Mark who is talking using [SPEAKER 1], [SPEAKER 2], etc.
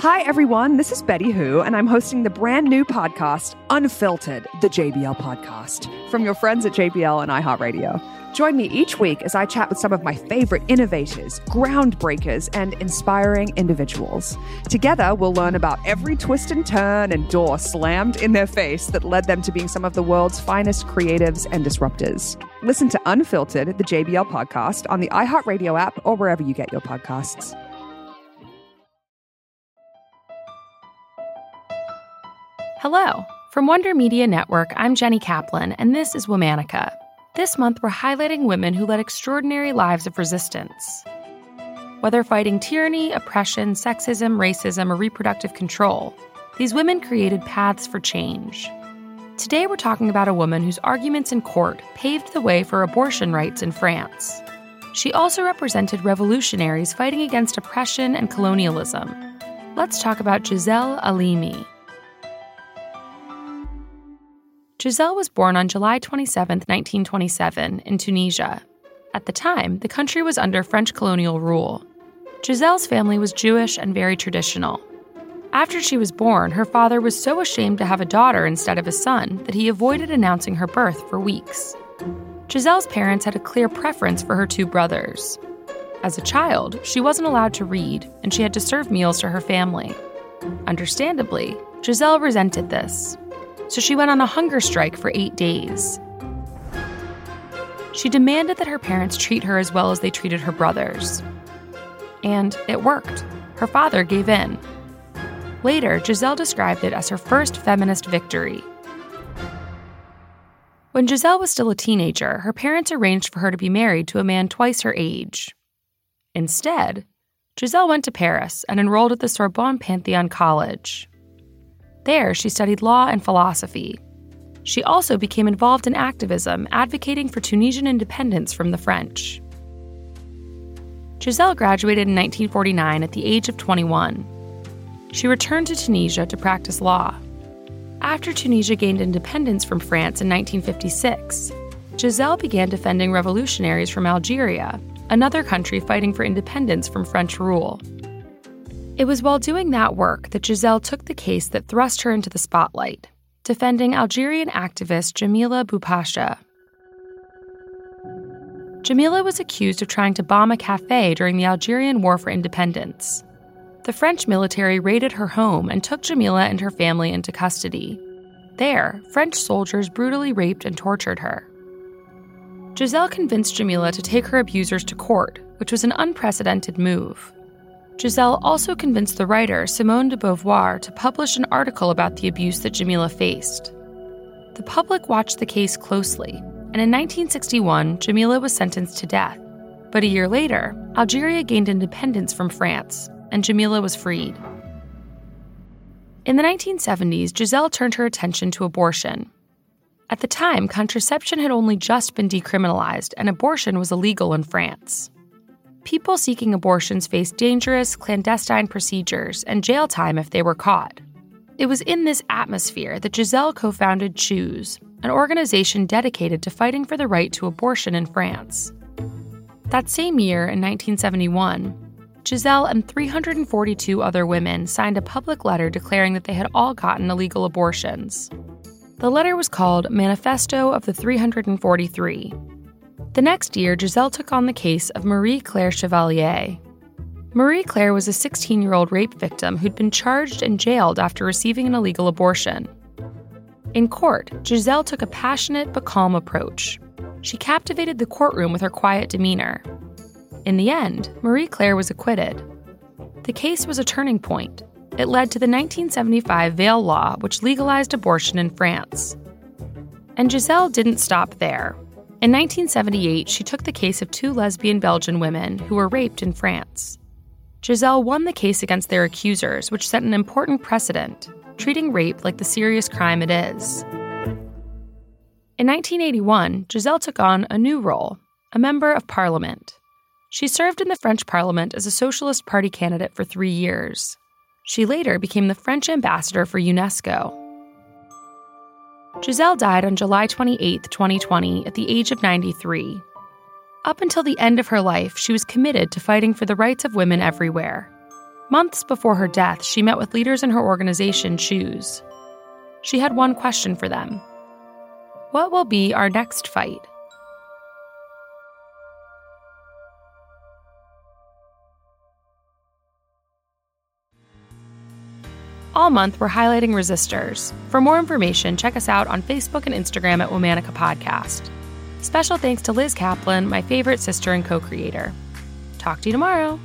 [SPEAKER 1] Hi, everyone. This is Betty Who, and I'm hosting the brand new podcast, Unfiltered, the JBL podcast, from your friends at JBL and iHeartRadio. Join me each week as I chat with some of my favorite innovators, groundbreakers, and inspiring individuals. Together, we'll learn about every twist and turn and door slammed in their face that led them to being some of the world's finest creatives and disruptors. Listen to Unfiltered, the JBL podcast, on the iHeartRadio app or wherever you get your podcasts.
[SPEAKER 2] Hello. From Wonder Media Network, I'm Jenny Kaplan, and this is Womanica. This month, we're highlighting women who led extraordinary lives of resistance. Whether fighting tyranny, oppression, sexism, racism, or reproductive control, these women created paths for change. Today, we're talking about a woman whose arguments in court paved the way for abortion rights in France. She also represented revolutionaries fighting against oppression and colonialism. Let's talk about Gisèle Halimi. Gisèle was born on July 27, 1927, in Tunisia. At the time, the country was under French colonial rule. Gisèle's family was Jewish and very traditional. After she was born, her father was so ashamed to have a daughter instead of a son that he avoided announcing her birth for weeks. Gisèle's parents had a clear preference for her two brothers. As a child, she wasn't allowed to read, and she had to serve meals to her family. Understandably, Gisèle resented this so she went on a hunger strike for eight days. She demanded that her parents treat her as well as they treated her brothers. And it worked. Her father gave in. Later, Gisèle described it as her first feminist victory. When Gisèle was still a teenager, her parents arranged for her to be married to a man twice her age. Instead, Gisèle went to Paris and enrolled at the Sorbonne Pantheon College. There, she studied law and philosophy. She also became involved in activism, advocating for Tunisian independence from the French. Gisèle graduated in 1949 at the age of 21. She returned to Tunisia to practice law. After Tunisia gained independence from France in 1956, Gisèle began defending revolutionaries from Algeria, another country fighting for independence from French rule. It was while doing that work that Gisèle took the case that thrust her into the spotlight, defending Algerian activist Jamila Boupacha. Jamila was accused of trying to bomb a cafe during the Algerian War for Independence. The French military raided her home and took Jamila and her family into custody. There, French soldiers brutally raped and tortured her. Gisèle convinced Jamila to take her abusers to court, which was an unprecedented move. Gisèle also convinced the writer Simone de Beauvoir to publish an article about the abuse that Jamila faced. The public watched the case closely, and in 1961, Jamila was sentenced to death. But a year later, Algeria gained independence from France, and Jamila was freed. In the 1970s, Gisèle turned her attention to abortion. At the time, contraception had only just been decriminalized, and abortion was illegal in France people seeking abortions faced dangerous, clandestine procedures and jail time if they were caught. It was in this atmosphere that Gisèle co founded Choose, an organization dedicated to fighting for the right to abortion in France. That same year, in 1971, Gisèle and 342 other women signed a public letter declaring that they had all gotten illegal abortions. The letter was called Manifesto of the 343 the next year, Gisèle took on the case of Marie Claire Chevalier. Marie Claire was a 16 year old rape victim who'd been charged and jailed after receiving an illegal abortion. In court, Gisèle took a passionate but calm approach. She captivated the courtroom with her quiet demeanor. In the end, Marie Claire was acquitted. The case was a turning point. It led to the 1975 Veil Law, which legalized abortion in France. And Gisèle didn't stop there. In 1978, she took the case of two lesbian Belgian women who were raped in France. Gisèle won the case against their accusers, which set an important precedent, treating rape like the serious crime it is. In 1981, Gisèle took on a new role, a member of parliament. She served in the French parliament as a Socialist Party candidate for three years. She later became the French ambassador for UNESCO Gisèle died on July 28, 2020, at the age of 93. Up until the end of her life, she was committed to fighting for the rights of women everywhere. Months before her death, she met with leaders in her organization, Choose. She had one question for them What will be our next fight? All month, we're highlighting resistors. For more information, check us out on Facebook and Instagram at Womanica Podcast. Special thanks to Liz Kaplan, my favorite sister and co creator. Talk to you tomorrow.